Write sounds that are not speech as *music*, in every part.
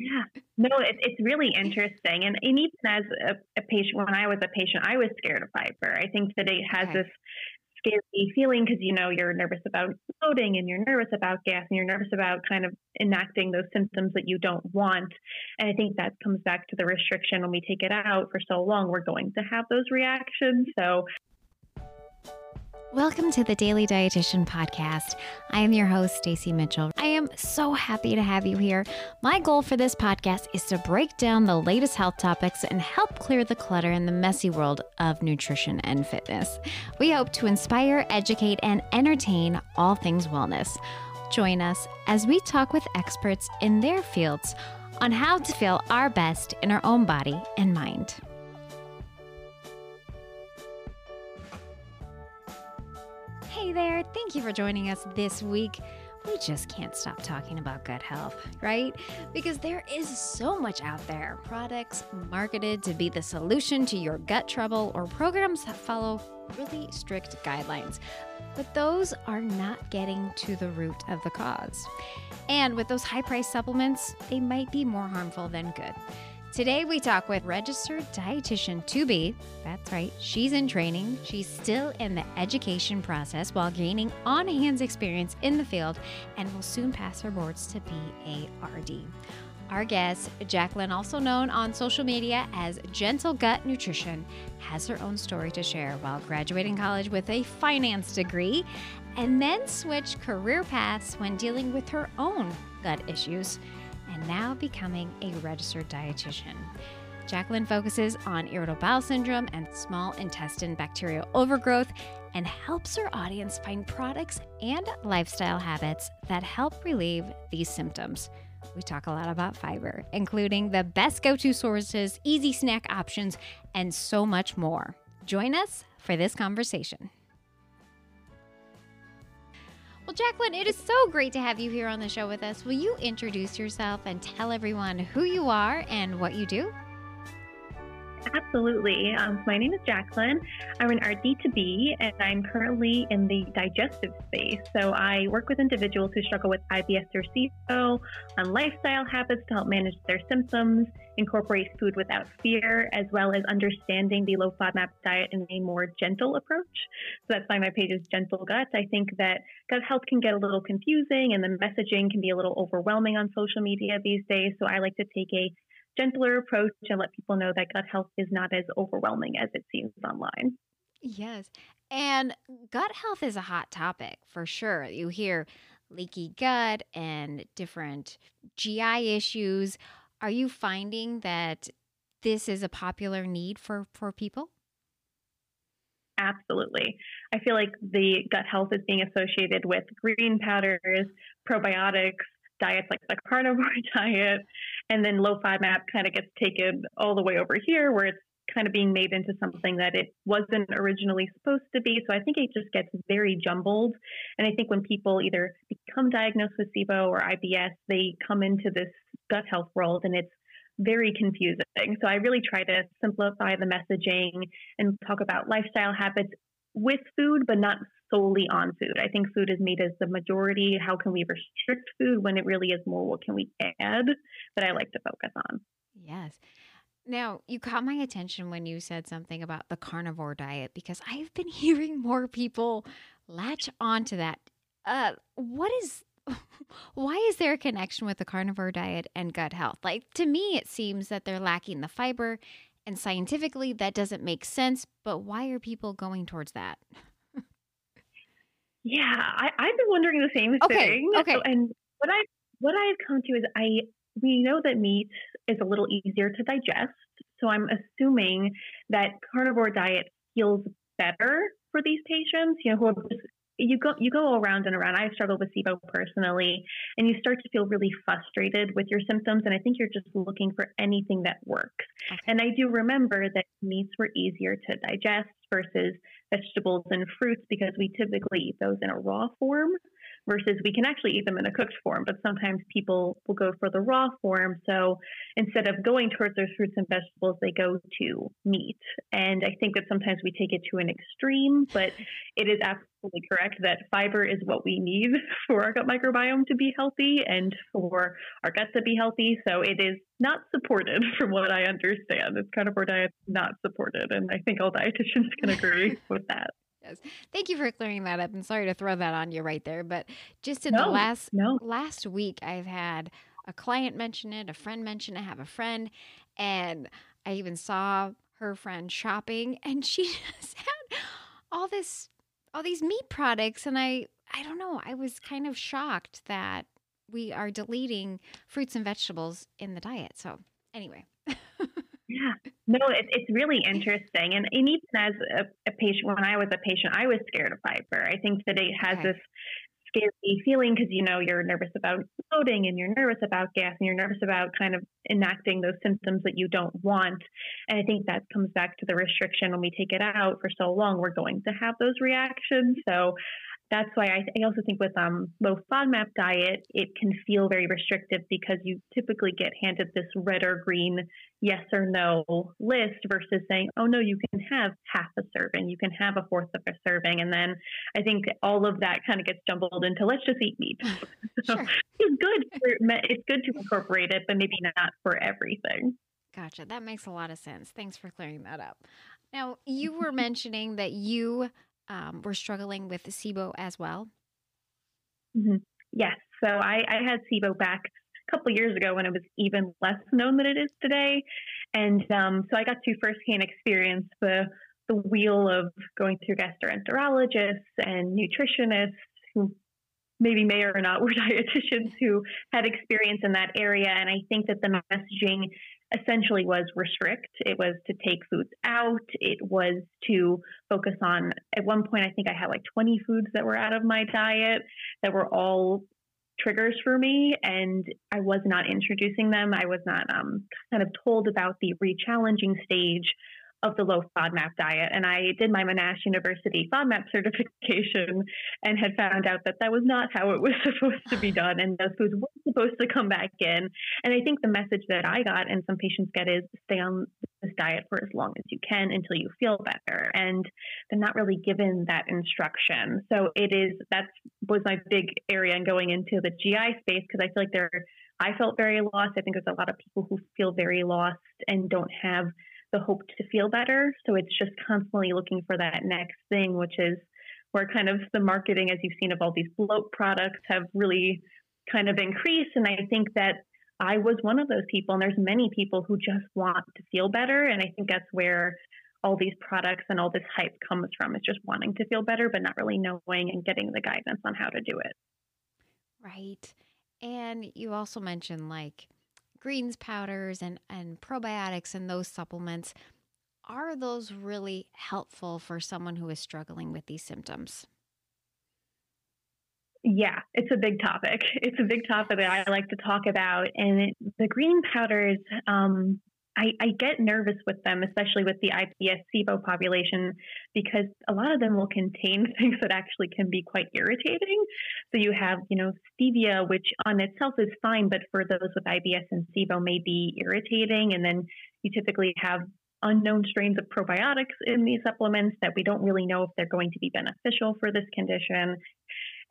Yeah, no, it, it's really interesting. And, and even as a, a, patient, when I was a patient, I was scared of fiber. I think that it has okay. this scary feeling because you know you're nervous about bloating and you're nervous about gas and you're nervous about kind of enacting those symptoms that you don't want. And I think that comes back to the restriction when we take it out for so long, we're going to have those reactions. So Welcome to the Daily Dietitian Podcast. I am your host, Stacy Mitchell. I am so happy to have you here. My goal for this podcast is to break down the latest health topics and help clear the clutter in the messy world of nutrition and fitness. We hope to inspire, educate, and entertain all things wellness. Join us as we talk with experts in their fields on how to feel our best in our own body and mind. Hey there, thank you for joining us this week. We just can't stop talking about gut health, right? Because there is so much out there products marketed to be the solution to your gut trouble or programs that follow really strict guidelines. But those are not getting to the root of the cause. And with those high price supplements, they might be more harmful than good. Today, we talk with registered dietitian to be. That's right, she's in training. She's still in the education process while gaining on hands experience in the field and will soon pass her boards to be a RD. Our guest, Jacquelyn, also known on social media as Gentle Gut Nutrition, has her own story to share while graduating college with a finance degree and then switched career paths when dealing with her own gut issues and now becoming a registered dietitian. Jacquelyn focuses on irritable bowel syndrome and small intestine bacterial overgrowth and helps her audience find products and lifestyle habits that help relieve these symptoms. We talk a lot about fiber, including the best go to sources, easy snack options, and so much more. Join us for this conversation. Well, Jacquelyn, it is so great to have you here on the show with us. Will you introduce yourself and tell everyone who you are and what you do? Absolutely. Um, my name is Jacquelyn. I'm an RD2B, and I'm currently in the digestive space. So I work with individuals who struggle with IBS or SIBO on lifestyle habits to help manage their symptoms, incorporate food without fear, as well as understanding the low FODMAP diet in a more gentle approach. So that's why my page is Gentle Gut. I think that gut health can get a little confusing, and the messaging can be a little overwhelming on social media these days. So I like to take a gentler approach and let people know that gut health is not as overwhelming as it seems online. Yes. And gut health is a hot topic for sure. You hear leaky gut and different GI issues. Are you finding that this is a popular need for, for people? Absolutely. I feel like the gut health is being associated with green powders, probiotics, diets like the *laughs* carnivore *laughs* diet, and then low FODMAP kind of gets taken all the way over here where it's kind of being made into something that it wasn't originally supposed to be. So I think it just gets very jumbled. And I think when people either become diagnosed with SIBO or IBS, they come into this gut health world and it's very confusing. So I really try to simplify the messaging and talk about lifestyle habits with food, but not solely on food. I think food is made as the majority. How can we restrict food when it really is more what can we add that I like to focus on? Yes. Now, you caught my attention when you said something about the carnivore diet because I've been *laughs* hearing more people latch onto that. Uh, what is *laughs* why is there a connection with the carnivore diet and gut health? Like to me it seems that they're lacking the fiber and scientifically that doesn't make sense, but why are people going towards that? *laughs* Yeah, I, I've been wondering the same okay, thing. Okay. So, and what I what I've come to is I we know that meat is a little easier to digest. So I'm assuming that carnivore diet feels better for these patients, you know, who are just, you go you go around and around. I've struggled with SIBO personally, and you start to feel really frustrated with your symptoms. And I think you're just looking for anything that works. Okay. And I do remember that meats were easier to digest versus vegetables and fruits because we typically eat those in a raw form. Versus we can actually eat them in a cooked form, but sometimes people will go for the raw form. So instead of going towards those fruits and vegetables, they go to meat. And I think that sometimes we take it to an extreme, but it is absolutely correct that fiber is what we need *laughs* for our gut microbiome to be healthy and for our gut to be healthy. So it is not supported *laughs* from what I understand. It's kind of carnivore diet not supported. And I think all dietitians can agree *laughs* with that. Thank you for clearing that up. And sorry to throw that on you right there. But just in No, the last no. last week I've had a client mention it, a friend mention it, I have a friend, and I even saw her friend shopping *laughs* and she *laughs* just had all this all these meat products and I I don't know, I was kind of shocked that we are deleting fruits and vegetables in the diet. So anyway. Yeah. *laughs* No, it, it's really interesting. And, and even as a, a patient, when I was a patient, I was scared of fiber. I think that it has Okay. this scary feeling because, you know, you're nervous about bloating and you're nervous about gas and you're nervous about kind of enacting those symptoms that you don't want. And I think that comes back to the restriction when we take it out for so long, we're going to have those reactions. So that's why I, I also think with um, low FODMAP diet, it can feel very restrictive because you typically get handed this red or green yes or no list versus saying, oh no, you can have half a serving, you can have a fourth of a serving. And then I think all of that kind of gets jumbled into let's just eat meat. *laughs* So Sure. it's good. *laughs* For, it's good to incorporate it, but maybe not for everything. Gotcha. That makes a lot of sense. Thanks for clearing that up. Now, you were mentioning that you um, were struggling with SIBO as well. Mhm. Yes. So I, I had SIBO back a couple years ago when it was even less known than it is today. And um, so I got to firsthand experience the, the wheel of going through gastroenterologists and nutritionists who maybe may or not were *laughs* dietitians who had experience in that area. And I think that the messaging essentially was restrict. It was to take foods out. It was to focus on, at one point, I think I had like 20 foods that were out of my diet that were all triggers for me. And I was not introducing them. I was not um, kind of told about the re-challenging stage of the low FODMAP diet. And I did my Monash University FODMAP certification and had found out that that was not how it was *laughs* supposed to be done. And those foods weren't supposed to come back in. And I think the message that I got and some patients get is stay on this diet for as long as you can until you feel better. And they're not really given that instruction. So it is, that was my big area in going into the GI space because I feel like there, I felt very lost. I think there's a lot of people who feel very lost and don't have the hope to feel better. So it's just constantly looking for that next thing, which is where kind of the marketing, as you've seen, of all these bloat products have really kind of increased. And I think that I was one of those people, and there's many people who just want to feel better. And I think that's where all these products and all this hype comes from. is just wanting to feel better, but not really knowing and getting the guidance on how to do it. Right. And you also mentioned like greens powders and, and probiotics and those supplements. Are those really helpful for someone who is struggling with these symptoms? Yeah, it's a big topic. It's a big topic that I like to talk about. And it, the green powders, um, I, I get nervous with them, especially with the IBS SIBO population, because a lot of them will contain *laughs* things that actually can be quite irritating. So you have, you know, stevia, which on itself is fine, but for those with IBS and SIBO may be irritating. And then you typically have unknown strains of probiotics in these supplements that we don't really know if they're going to be beneficial for this condition.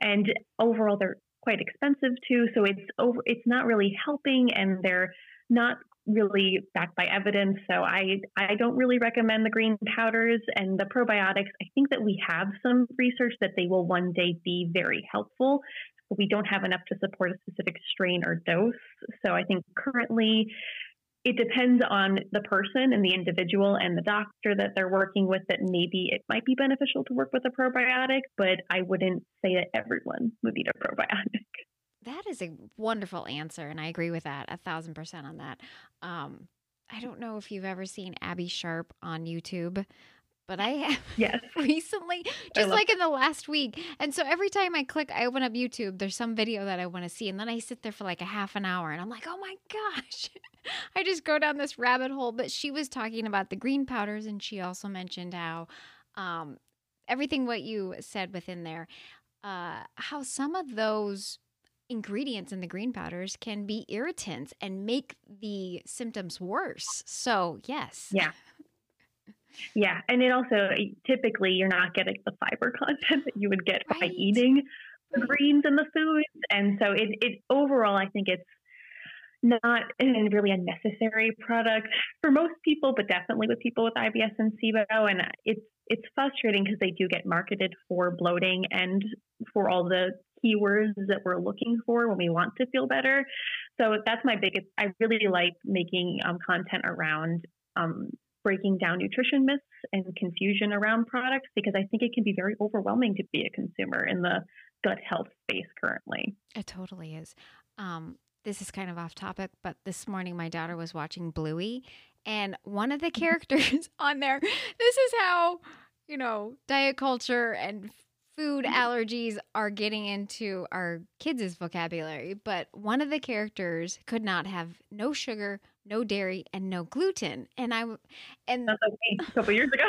And overall, they're quite expensive too. So it's over. It's not really helping, and they're not really backed by evidence. So I I don't really recommend the green powders and the probiotics. I think that we have some research that they will one day be very helpful. But we don't have enough to support a specific strain or dose. So I think currently it depends on the person and the individual and the doctor that they're working with that maybe it might be beneficial to work with a probiotic, but I wouldn't say that everyone would need a probiotic. That is a wonderful answer. And I agree with that a thousand percent on that. Um, I don't know if you've ever seen Abby Sharp on YouTube, but I have *laughs* Yes. recently, just like in the last week. And so every time I click, I open up YouTube, there's some video that I want to see. And then I sit there for like a half an hour and I'm like, oh my gosh. *laughs* I just go down this rabbit hole. But she was talking about the green powders and she also mentioned how um, everything what you said within there. uh, how some of those ingredients in the green powders can be irritants and make the symptoms worse. So, yes. Yeah. Yeah. And it also, eh, typically, you're not getting the fiber *laughs* content that you would get right. by eating the greens and the foods. And so, it, it overall, I think it's not really a necessary product for most people, but definitely with people with IBS and SIBO. And it's it's frustrating because they do get marketed for bloating and for all the keywords that we're looking for when we want to feel better. So that's my biggest. I really like making um, content around um, breaking down nutrition myths and confusion around products because I think it can be very overwhelming to be a consumer in the gut health space currently. It totally is. Um, this is kind of off topic, but this morning my daughter was watching Bluey, and one of the characters *laughs* on there, this is how, you know, diet culture and food mm-hmm. allergies are getting into our kids' vocabulary, but one of the characters could not have no sugar, no dairy, and no gluten. And I and That's okay. a couple years ago.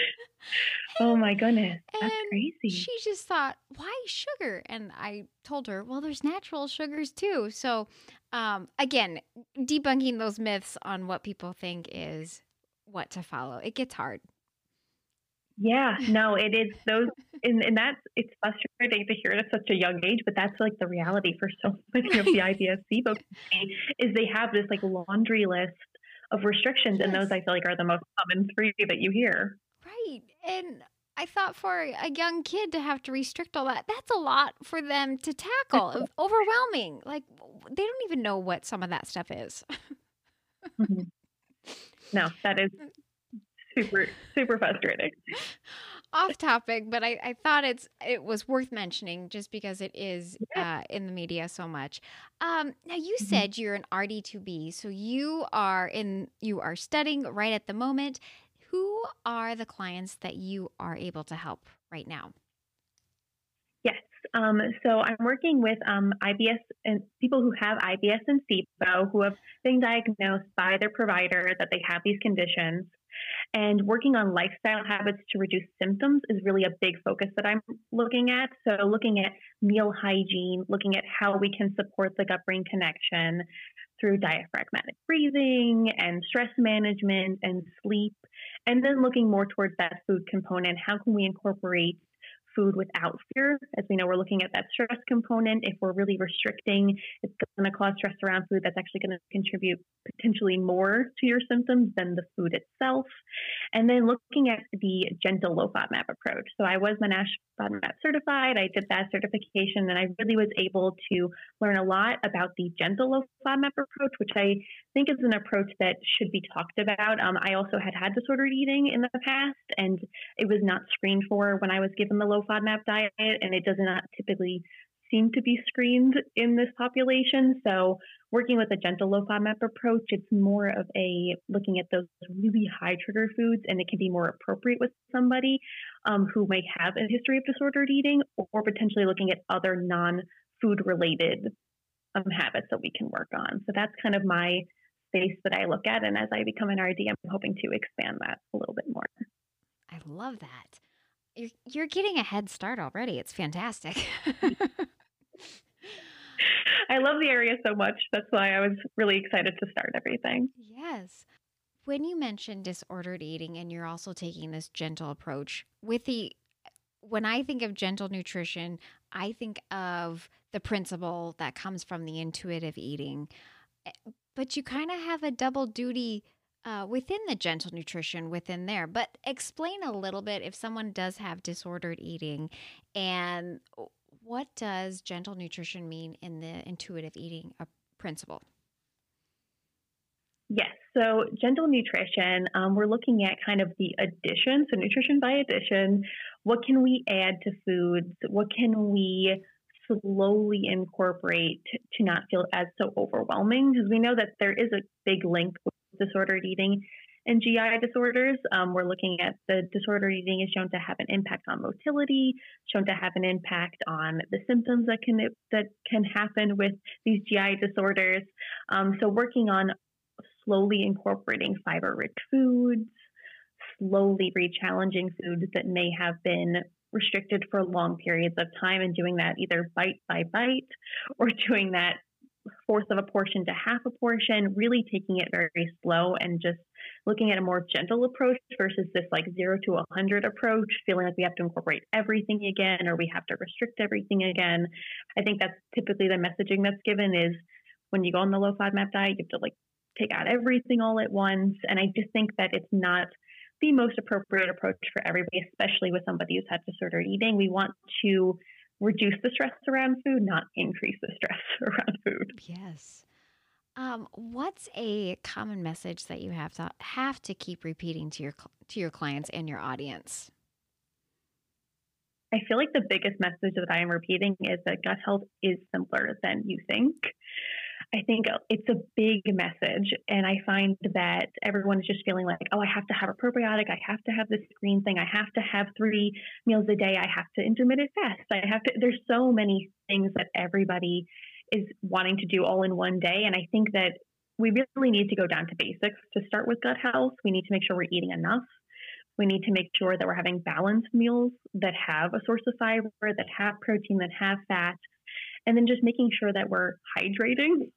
*laughs* oh my goodness. That's crazy. She just thought, why sugar? And I told her, well, there's natural sugars too. So um, again, debunking those myths on what people think is what to follow. It gets hard. Yeah, *laughs* no, it is those, and, and that's it's frustrating to hear at such a young age, but that's like the reality for so many of the *laughs* IBS SIBO is they have this like laundry list of restrictions, yes. and those I feel like are the most common three that you hear. Right, and I thought for a young kid to have to restrict all that, that's a lot for them to tackle. Overwhelming. Like they don't even know what some of that stuff is. mm-hmm. No, that is *laughs* super super frustrating. Off topic, but I, I thought it's it was worth mentioning just because it is yeah. uh, in the media so much. Um, now you mm-hmm. said you're an RD2B, so you are in you are studying right at the moment. Who are the clients that you are able to help right now? Yes. Um, so I'm working with um, IBS and people who have IBS and SIBO who have been diagnosed by their provider that they have these conditions. And working on lifestyle habits to reduce symptoms is really a big focus that I'm looking at. So, looking at meal hygiene, looking at how we can support the gut brain connection through diaphragmatic breathing and stress management and sleep. And then looking more towards that food component. How can we incorporate food without fear. As we know, we're looking at that stress component. If we're really restricting, it's going to cause stress around food that's actually going to contribute potentially more to your symptoms than the food itself. And then looking at the gentle low FODMAP approach. So I was Monash FODMAP certified. I did that certification and I really was able to learn a lot about the gentle low FODMAP approach, which I think is an approach that should be talked about. Um, I also had had disordered eating in the past and it was not screened for when I was given the low FODMAP diet, and it does not typically seem to be screened in this population. So, working with a gentle low FODMAP approach, it's more of a looking at those really high trigger foods, and it can be more appropriate with somebody um, who may have a history of disordered eating, or potentially looking at other non food related um, habits that we can work on. So, that's kind of my space that I look at. And as I become an RD, I'm hoping to expand that a little bit more. I love that. You're, you're getting a head start already. It's fantastic. *laughs* I love the area so much. That's why I was really excited to start everything. Yes. When you mentioned disordered eating and you're also taking this gentle approach with the when I think of gentle nutrition, I think of the principle that comes from the intuitive eating. Eh, but you kind of have a double duty uh, within the gentle nutrition within there. But explain a little bit if someone does have disordered eating and what does gentle nutrition mean in the intuitive eating uh, principle? Yes. So, gentle nutrition, um, we're looking at kind of the addition, so nutrition by addition. What can we add to foods? What can we slowly incorporate to not feel as so overwhelming? Because we know that there is a big link disordered eating and GI disorders. Um, we're looking at the disordered eating is shown to have an impact on motility, shown to have an impact on the symptoms that can that can happen with these GI disorders. Um, so working on slowly incorporating fiber-rich foods, slowly re-challenging foods that may have been restricted for long periods of time and doing that either bite by bite or doing that fourth of a portion to half a portion, really taking it very slow and just looking at a more gentle approach versus this like zero to a 100 approach, feeling like we have to incorporate everything again or we have to restrict everything again. I think that's typically the messaging that's given is when you go on the low FODMAP diet, you have to like take out everything all at once. And I just think that it's not the most appropriate approach for everybody, especially with somebody who's had disordered eating. We want to reduce the stress around food, not increase the stress *laughs* around food. Yes. Um, what's a common message that you have to have to keep repeating to your to your clients and your audience? I feel like the biggest message that I am repeating is that gut health is simpler than you think. I think it's a big message. And I find that everyone is just feeling like, oh, I have to have a probiotic. I have to have this green thing. I have to have three meals a day. I have to intermittent fast. I have to, there's so many things that everybody is wanting to do all in one day. And I think that we really need to go down to basics to start with gut health. We need to make sure we're eating enough. We need to make sure that we're having balanced meals that have a source of fiber, that have protein, that have fat, and then just making sure that we're hydrating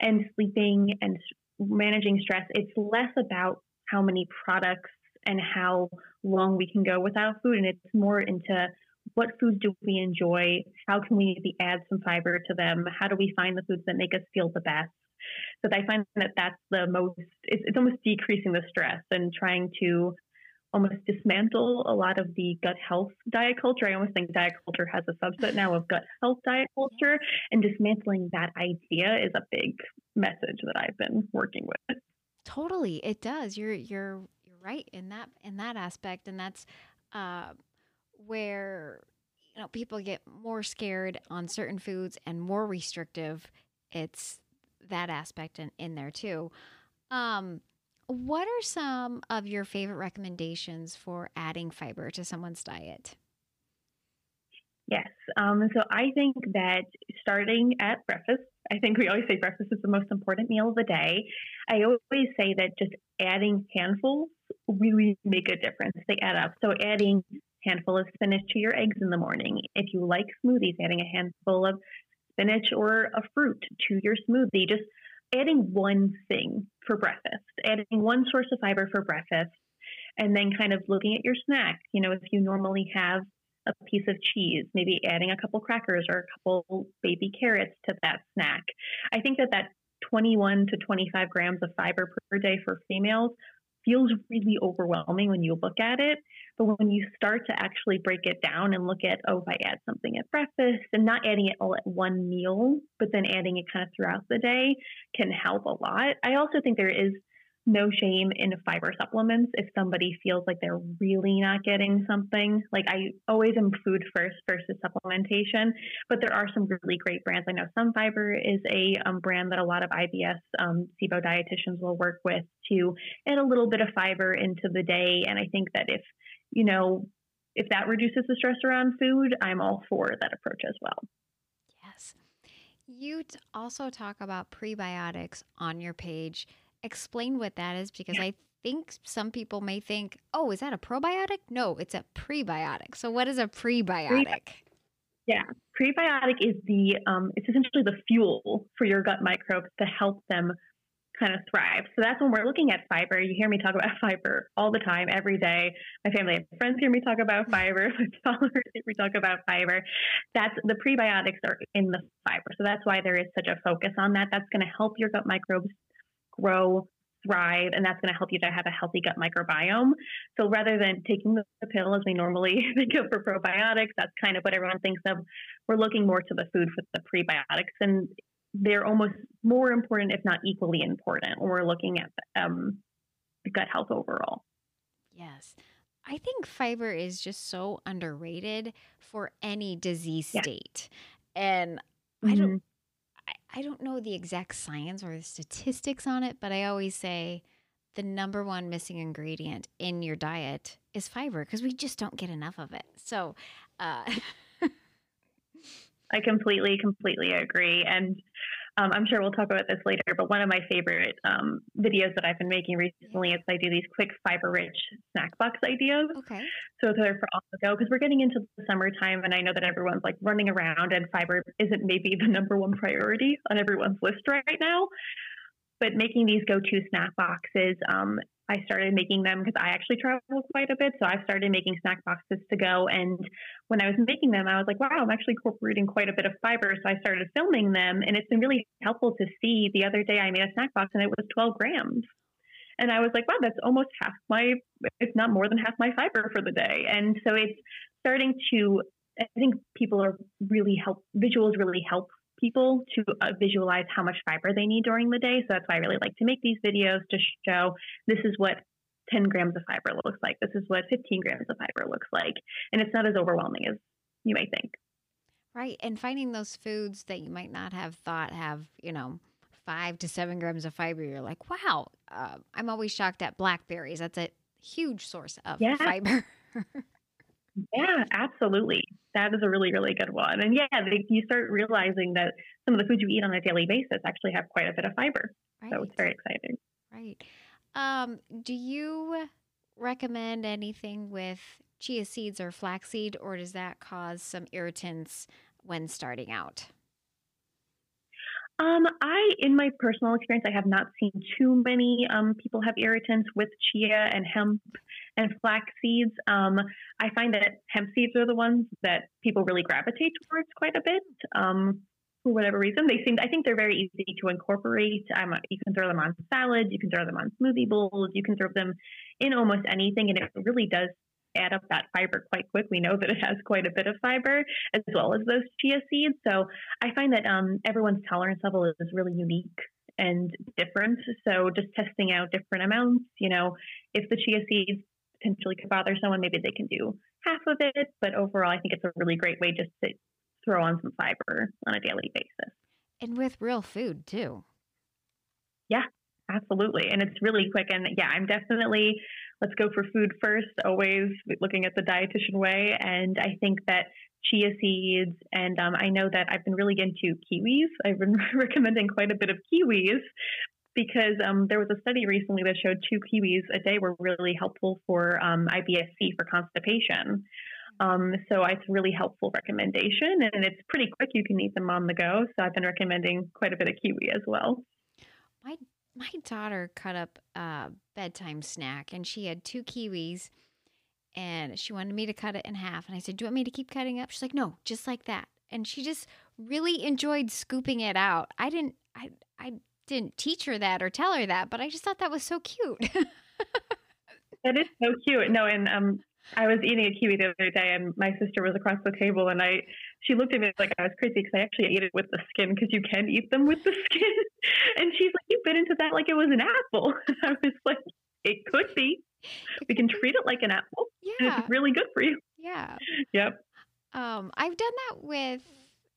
and sleeping and managing stress. It's less about how many products and how long we can go without food, and it's more into what foods do we enjoy? How can we maybe add some fiber to them? How do we find the foods that make us feel the best? So I find that that's the most, it's, it's almost decreasing the stress and trying to almost dismantle a lot of the gut health diet culture. I almost think diet culture has a subset now of gut health diet culture, and dismantling that idea is a big message that I've been working with. Totally, it does. You're you're you're right in that in that aspect, and that's uh, where you know people get more scared on certain foods and more restrictive. It's that aspect in, in there too. Um, what are some of your favorite recommendations for adding fiber to someone's diet? Yes. Um, so I think that starting at breakfast, I think we always say breakfast is the most important meal of the day. I always say that just adding handfuls really make a difference. They add up. So adding handful of spinach to your eggs in the morning. If you like smoothies, adding a handful of spinach or a fruit to your smoothie. Just adding one thing for breakfast, adding one source of fiber for breakfast, and then kind of looking at your snack. You know, if you normally have a piece of cheese, maybe adding a couple crackers or a couple baby carrots to that snack. I think that that 21 to 25 grams of fiber per day for females feels really overwhelming when you look at it. But when you start to actually break it down and look at, oh, if I add something at breakfast and not adding it all at one meal, but then adding it kind of throughout the day can help a lot. I also think there is no shame in fiber supplements if somebody feels like they're really not getting something. Like I always am food first versus supplementation, but there are some really great brands. I know Sunfiber is a um, brand that a lot of IBS um, SIBO dietitians will work with to add a little bit of fiber into the day. And I think that if you know, if that reduces the stress around food, I'm all for that approach as well. Yes. You also talk about prebiotics on your page. Explain what that is because yeah. I think some people may think, oh, is that a probiotic? No, it's a prebiotic. So, what is a prebiotic? Pre- yeah, prebiotic is the um, it's essentially the fuel for your gut microbes to help them kind of thrive. So that's when we're looking at fiber. You hear me talk about *laughs* fiber all the time, every day. My family and friends hear me talk about fiber. *laughs* My followers hear me talk about fiber. That's the prebiotics are in the fiber. So that's why there is such a focus on that. That's going to help your gut microbes grow, thrive, and that's going to help you to have a healthy gut microbiome. So rather than taking the pill as we normally *laughs* think of for probiotics, that's kind of what everyone thinks of. We're looking more to the food for the prebiotics. And they're almost more important, if not equally important, when we're looking at um, gut health overall. Yes. I think fiber is just so underrated for any disease yeah. state. And. I don't mm-hmm. I, don't know the exact science or the statistics on it, but I always say the number one missing ingredient in your diet is fiber because we just don't get enough of it. So, uh, *laughs* I completely, completely agree. And um, I'm sure we'll talk about this later, but one of my favorite um, videos that I've been making recently is I do these quick fiber rich snack box ideas. Okay. So they're for on the go because we're getting into the summertime and I know that everyone's like running around and fiber isn't maybe the number one priority on everyone's list right now. But making these go to snack boxes um, I started making them because I actually travel quite a bit. So I started making snack boxes to go. And when I was making them, I was like, wow, I'm actually incorporating quite a bit of fiber. So I started filming them. And it's been really helpful to see. The other day I made a snack box and it was 12 grams. And I was like, wow, that's almost half my, if not more than half my fiber for the day. And so it's starting to, I think people are really help, visuals really help people to uh, visualize how much fiber they need during the day. So that's why I really like to make these videos to show this is what 10 grams of fiber looks like. This is what 15 grams of fiber looks like. And it's not as overwhelming as you may think. Right. And finding those foods that you might not have thought have, you know, five to seven grams of fiber, you're like, wow, uh, I'm always shocked at blackberries. That's a huge source of yeah. fiber. *laughs* Yeah, absolutely. That is a really, really good one. And yeah, you start realizing that some of the foods you eat on a daily basis actually have quite a bit of fiber. Right. So it's very exciting. Right. Um, do you recommend anything with chia seeds or flaxseed, or does that cause some irritants when starting out? Um, I, in my personal experience, I have not seen too many um, people have irritants with chia and hemp and flax seeds. Um, I find that hemp seeds are the ones that people really gravitate towards quite a bit. Um, for whatever reason, they seem. I think they're very easy to incorporate. Um, you can throw them on salads, you can throw them on smoothie bowls, you can throw them in almost anything, and it really does add up that fiber quite quick. We know that it has quite a bit of fiber as well as those chia seeds. So I find that um, everyone's tolerance level is really unique and different. So just testing out different amounts, you know, if the chia seeds potentially could bother someone, maybe they can do half of it. But overall, I think it's a really great way just to throw on some fiber on a daily basis. And with real food too. Yeah, absolutely. And it's really quick. And yeah, I'm definitely let's go for food first, always looking at the dietitian way. And I think that chia seeds, and um, I know that I've been really into kiwis. I've been *laughs* recommending quite a bit of kiwis because um, there was a study recently that showed two kiwis a day were really helpful for um, IBS-C for constipation. Um, so it's a really helpful recommendation, and it's pretty quick. You can eat them on the go. So I've been recommending quite a bit of kiwi as well. My my daughter cut up a bedtime snack and she had two kiwis and she wanted me to cut it in half. And I said, Do you want me to keep cutting up? She's like, No, just like that. And she just really enjoyed scooping it out. I didn't I I didn't teach her that or tell her that, but I just thought that was so cute. *laughs* That is so cute. No, and um I was eating a kiwi the other day, and my sister was across the table, and I she looked at me like I was crazy because I actually ate it with the skin because you can eat them with the *laughs* skin, and she's like, "You bit into that like it was an apple." *laughs* I was like, "It could be. We can treat it like an apple. Yeah, it's really good for you." Yeah. Yep. Um, I've done that with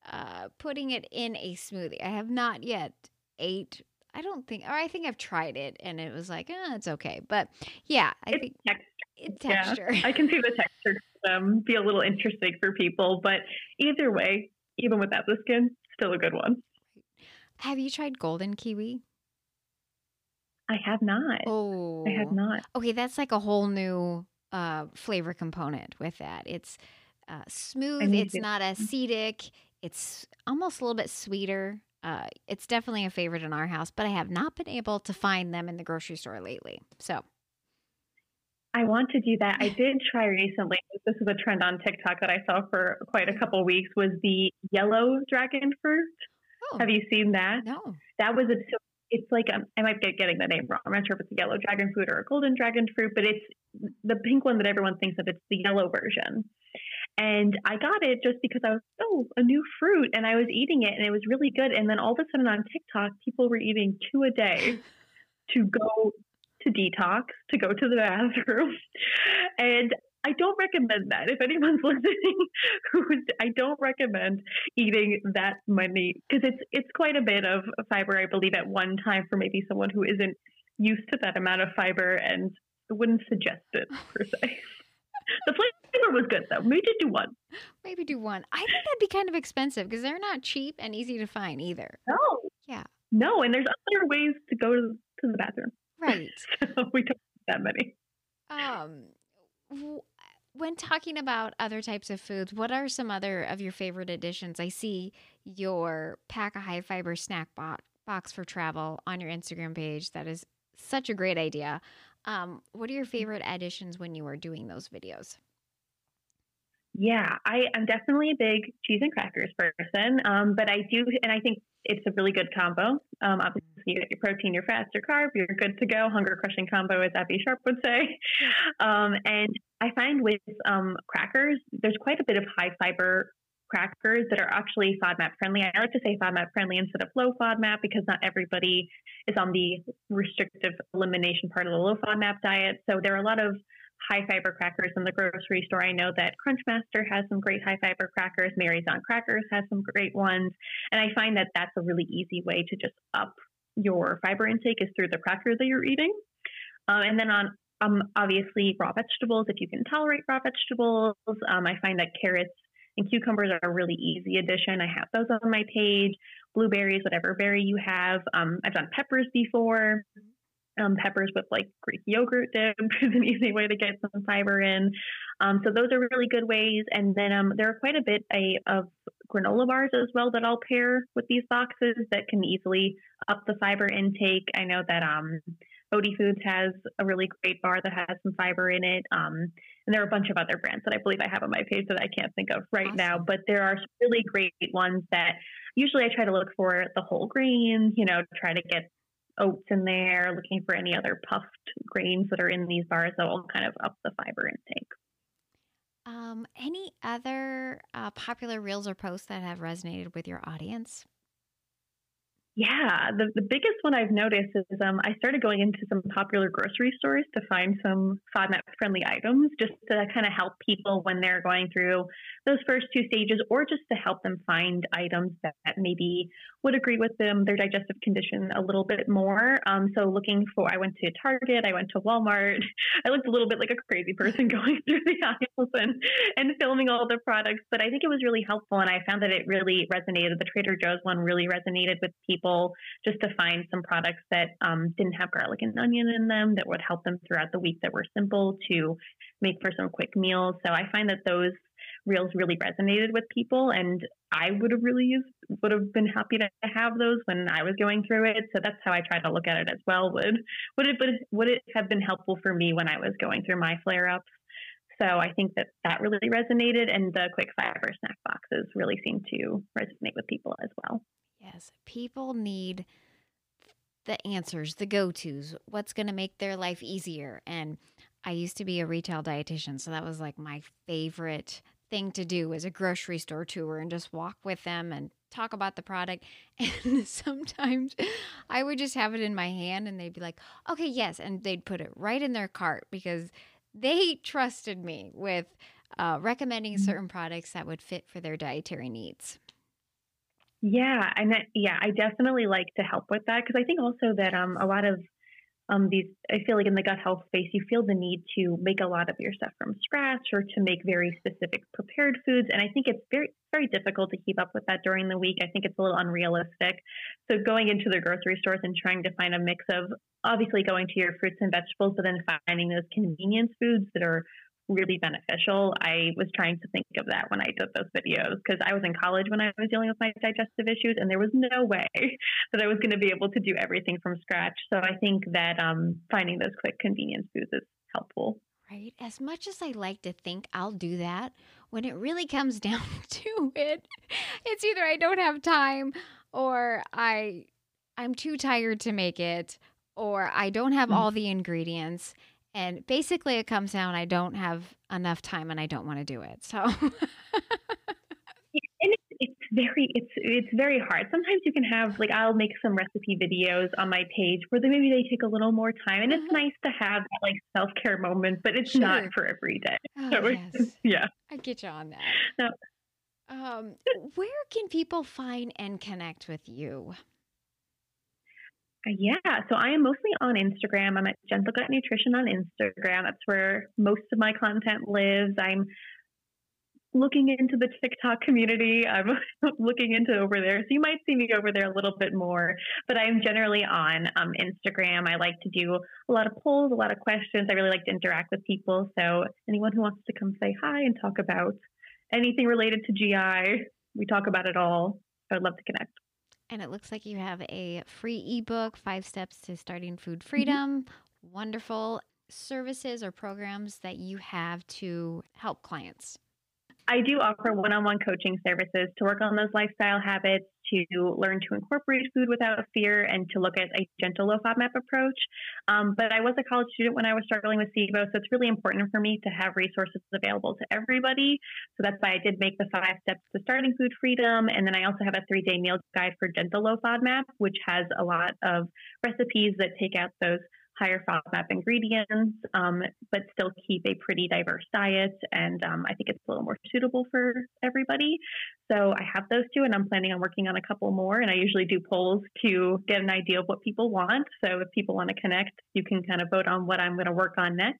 uh, putting it in a smoothie. I have not yet ate I don't think, or I think I've tried it and it was like, oh, it's okay. But yeah, I it's think texture. it's texture. Yeah, I can see the *laughs* texture um, be a little interesting for people, but either way, even without the skin, still a good one. Have you tried golden kiwi? I have not. Oh, I have not. Okay, that's like a whole new uh, flavor component with that. It's uh, smooth. It's not acidic. It's almost a little bit sweeter. Uh, it's definitely a favorite in our house, but I have not been able to find them in the grocery store lately. So I want to do that. I *laughs* did try recently. This is a trend on TikTok that I saw for quite a couple weeks. Was the yellow dragon fruit? Oh, Have you seen that? No. That was a. It's like um, I might be getting the name wrong. I'm not sure if it's a yellow dragon fruit or a golden dragon fruit, but it's the pink one that everyone thinks of. It's the yellow version. And I got it just because I was, oh, a new fruit. And I was eating it and it was really good. And then all of a sudden on TikTok, people were eating two a day *laughs* to go to detox, to go to the bathroom. *laughs* And I don't recommend that. If anyone's *laughs* listening, I don't recommend eating that many because it's it's quite a bit of fiber, I believe, at one time for maybe someone who isn't used to that amount of fiber, and I wouldn't suggest it per se. the flavor was good though. Maybe do one. Maybe do one. I think that'd be kind of expensive because they're not cheap and easy to find either. No. Yeah. No, and there's other ways to go to, to the bathroom. Right. *laughs* so we don't have that many. Um, w- when talking about other types of foods, what are some other of your favorite additions? I see your pack a high fiber snack bo- box for travel on your Instagram page. That is such a great idea. Um, what are your favorite additions when you are doing those videos? Yeah, I am definitely a big cheese and crackers person, um, but I do, and I think it's a really good combo. Um, obviously, you get your protein, your fats, your carb, you're good to go. Hunger crushing combo, as Abby Sharp would say. Um, and I find with um, crackers, there's quite a bit of high fiber crackers that are actually FODMAP friendly. I like to say FODMAP friendly instead of low FODMAP because not everybody is on the restrictive elimination part of the low FODMAP diet. So there are a lot of high fiber crackers in the grocery store. I know that Crunchmaster has some great high fiber crackers. Mary's Gone Crackers has some great ones. And I find that that's a really easy way to just up your fiber intake is through the cracker that you're eating. Um, and then on um, obviously raw vegetables, if you can tolerate raw vegetables, um, I find that carrots and cucumbers are a really easy addition. I have those on my page. Blueberries, whatever berry you have. Um, I've done peppers before. Um, peppers with like Greek yogurt dip is an easy way to get some fiber in. Um, so those are really good ways. And then um, there are quite a bit a, of granola bars as well that I'll pair with these boxes that can easily up the fiber intake. I know that um, Fody Foods has a really great bar that has some fiber in it. Um, and there are a bunch of other brands that I believe I have on my page that I can't think of right awesome. now. But there are really great ones that usually I try to look for the whole grains, you know, try to get oats in there, looking for any other puffed grains that are in these bars that will kind of up the fiber intake. Um, any other uh, popular reels or posts that have resonated with your audience? Yeah, the, the biggest one I've noticed is um, I started going into some popular grocery stores to find some FODMAP friendly items just to kind of help people when they're going through those first two stages or just to help them find items that, that maybe would agree with them, their digestive condition a little bit more. Um, so looking for, I went to Target, I went to Walmart. *laughs* I looked a little bit like a crazy person *laughs* going through the aisles and, and filming all the products, but I think it was really helpful. And I found that it really resonated. The Trader Joe's one really resonated with people just to find some products that um, didn't have garlic and onion in them that would help them throughout the week that were simple to make for some quick meals. So I find that those reels really resonated with people and I would have really used, would have been happy to have those when I was going through it. So that's how I try to look at it as well. Would would it would it have been helpful for me when I was going through my flare ups? So I think that that really resonated, and the quick fiber snack boxes really seem to resonate with people as well. Yes, people need the answers, the go tos, what's going to make their life easier. And I used to be a retail dietitian, so that was like my favorite thing to do as a grocery store tour and just walk with them and talk about the product. *laughs* And sometimes I would just have it in my hand and they'd be like, okay, yes. And they'd put it right in their cart because they trusted me with uh, recommending mm-hmm. certain products that would fit for their dietary needs. Yeah, and that, yeah, I definitely like to help with that because I think also that um, a lot of um, these I feel like in the gut health space, you feel the need to make a lot of your stuff from scratch or to make very specific prepared foods. And I think it's very, very difficult to keep up with that during the week. I think it's a little unrealistic. So going into the grocery stores and trying to find a mix of obviously going to your fruits and vegetables, but then finding those convenience foods that are really beneficial. I was trying to think of that when I did those videos because I was in college when I was dealing with my digestive issues, and there was no *laughs* way that I was going to be able to do everything from scratch. So I think that um, finding those quick convenience foods is helpful. Right. As much as I like to think I'll do that, when it really comes *laughs* down to it, it's either I don't have time or I I'm too tired to make it or I don't have mm-hmm. all the ingredients and basically, it comes down I don't have enough time and I don't want to do it. So. *laughs* and it's, it's very it's it's very hard. Sometimes you can have like I'll make some recipe videos on my page where they, maybe they take a little more time, and it's uh-huh. nice to have that like self care moment, but it's sure. not for every day. Oh, so yes. yeah, I get you on that. Um, where can people find and connect with you? Yeah, so I am mostly on Instagram. I'm at Gentle Gut Nutrition on Instagram. That's where most of my content lives. I'm looking into the TikTok community. I'm *laughs* looking into over there. So you might see me over there a little bit more, but I'm generally on um, Instagram. I like to do a lot of polls, a lot of questions. I really like to interact with people. So anyone who wants to come say hi and talk about anything related to GI, we talk about it all. I would love to connect. And it looks like you have a free ebook, Five Steps to Starting Food mm-hmm. Freedom. Mm-hmm. Wonderful services or programs that you have to help clients. I do offer one on one coaching services to work on those lifestyle habits, to learn to incorporate food without fear, and to look at a gentle low FODMAP approach. Um, but I was a college student when I was struggling with SIBO, so it's really important for me to have resources available to everybody. So that's why I did make the five steps to starting food freedom. And then I also have a three day meal guide for gentle low FODMAP, which has a lot of recipes that take out those higher FODMAP ingredients, um, but still keep a pretty diverse diet. And um, I think it's a little more suitable for everybody. So I have those two, and I'm planning on working on a couple more. And I usually do polls to get an idea of what people want. So if people want to connect, you can kind of vote on what I'm going to work on next.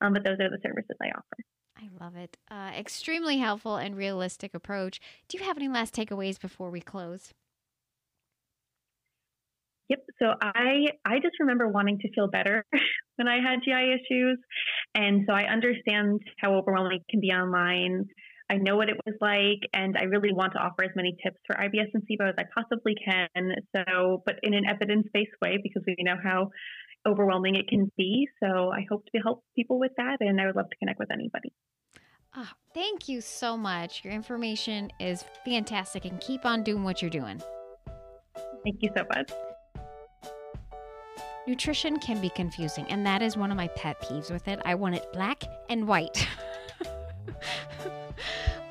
Um, but those are the services I offer. I love it. Uh, extremely helpful and realistic approach. Do you have any last takeaways before we close? Yep. So I I just remember wanting to feel better *laughs* when I had GI issues, and so I understand how overwhelming it can be online. I know what it was like, and I really want to offer as many tips for IBS and SIBO as I possibly can. So, but in an evidence-based way, because we know how overwhelming it can be. So, I hope to help people with that, and I would love to connect with anybody. Oh, thank you so much. Your information is fantastic, and keep on doing what you're doing. Thank you so much. Nutrition can be confusing, and that is one of my pet peeves with it. I want it black and white. *laughs*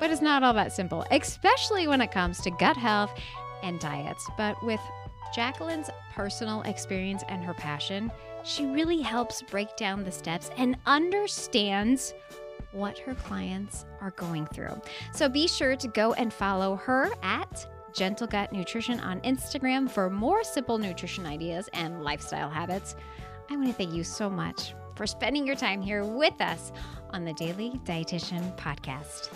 but it's not all that simple, especially when it comes to gut health and diets. But with Jacquelyn's personal experience and her passion, she really helps break down the steps and understands what her clients are going through. So be sure to go and follow her at Gentle Gut Nutrition on Instagram for more simple nutrition ideas and lifestyle habits. I want to thank you so much for spending your time here with us on the Daily Dietitian Podcast.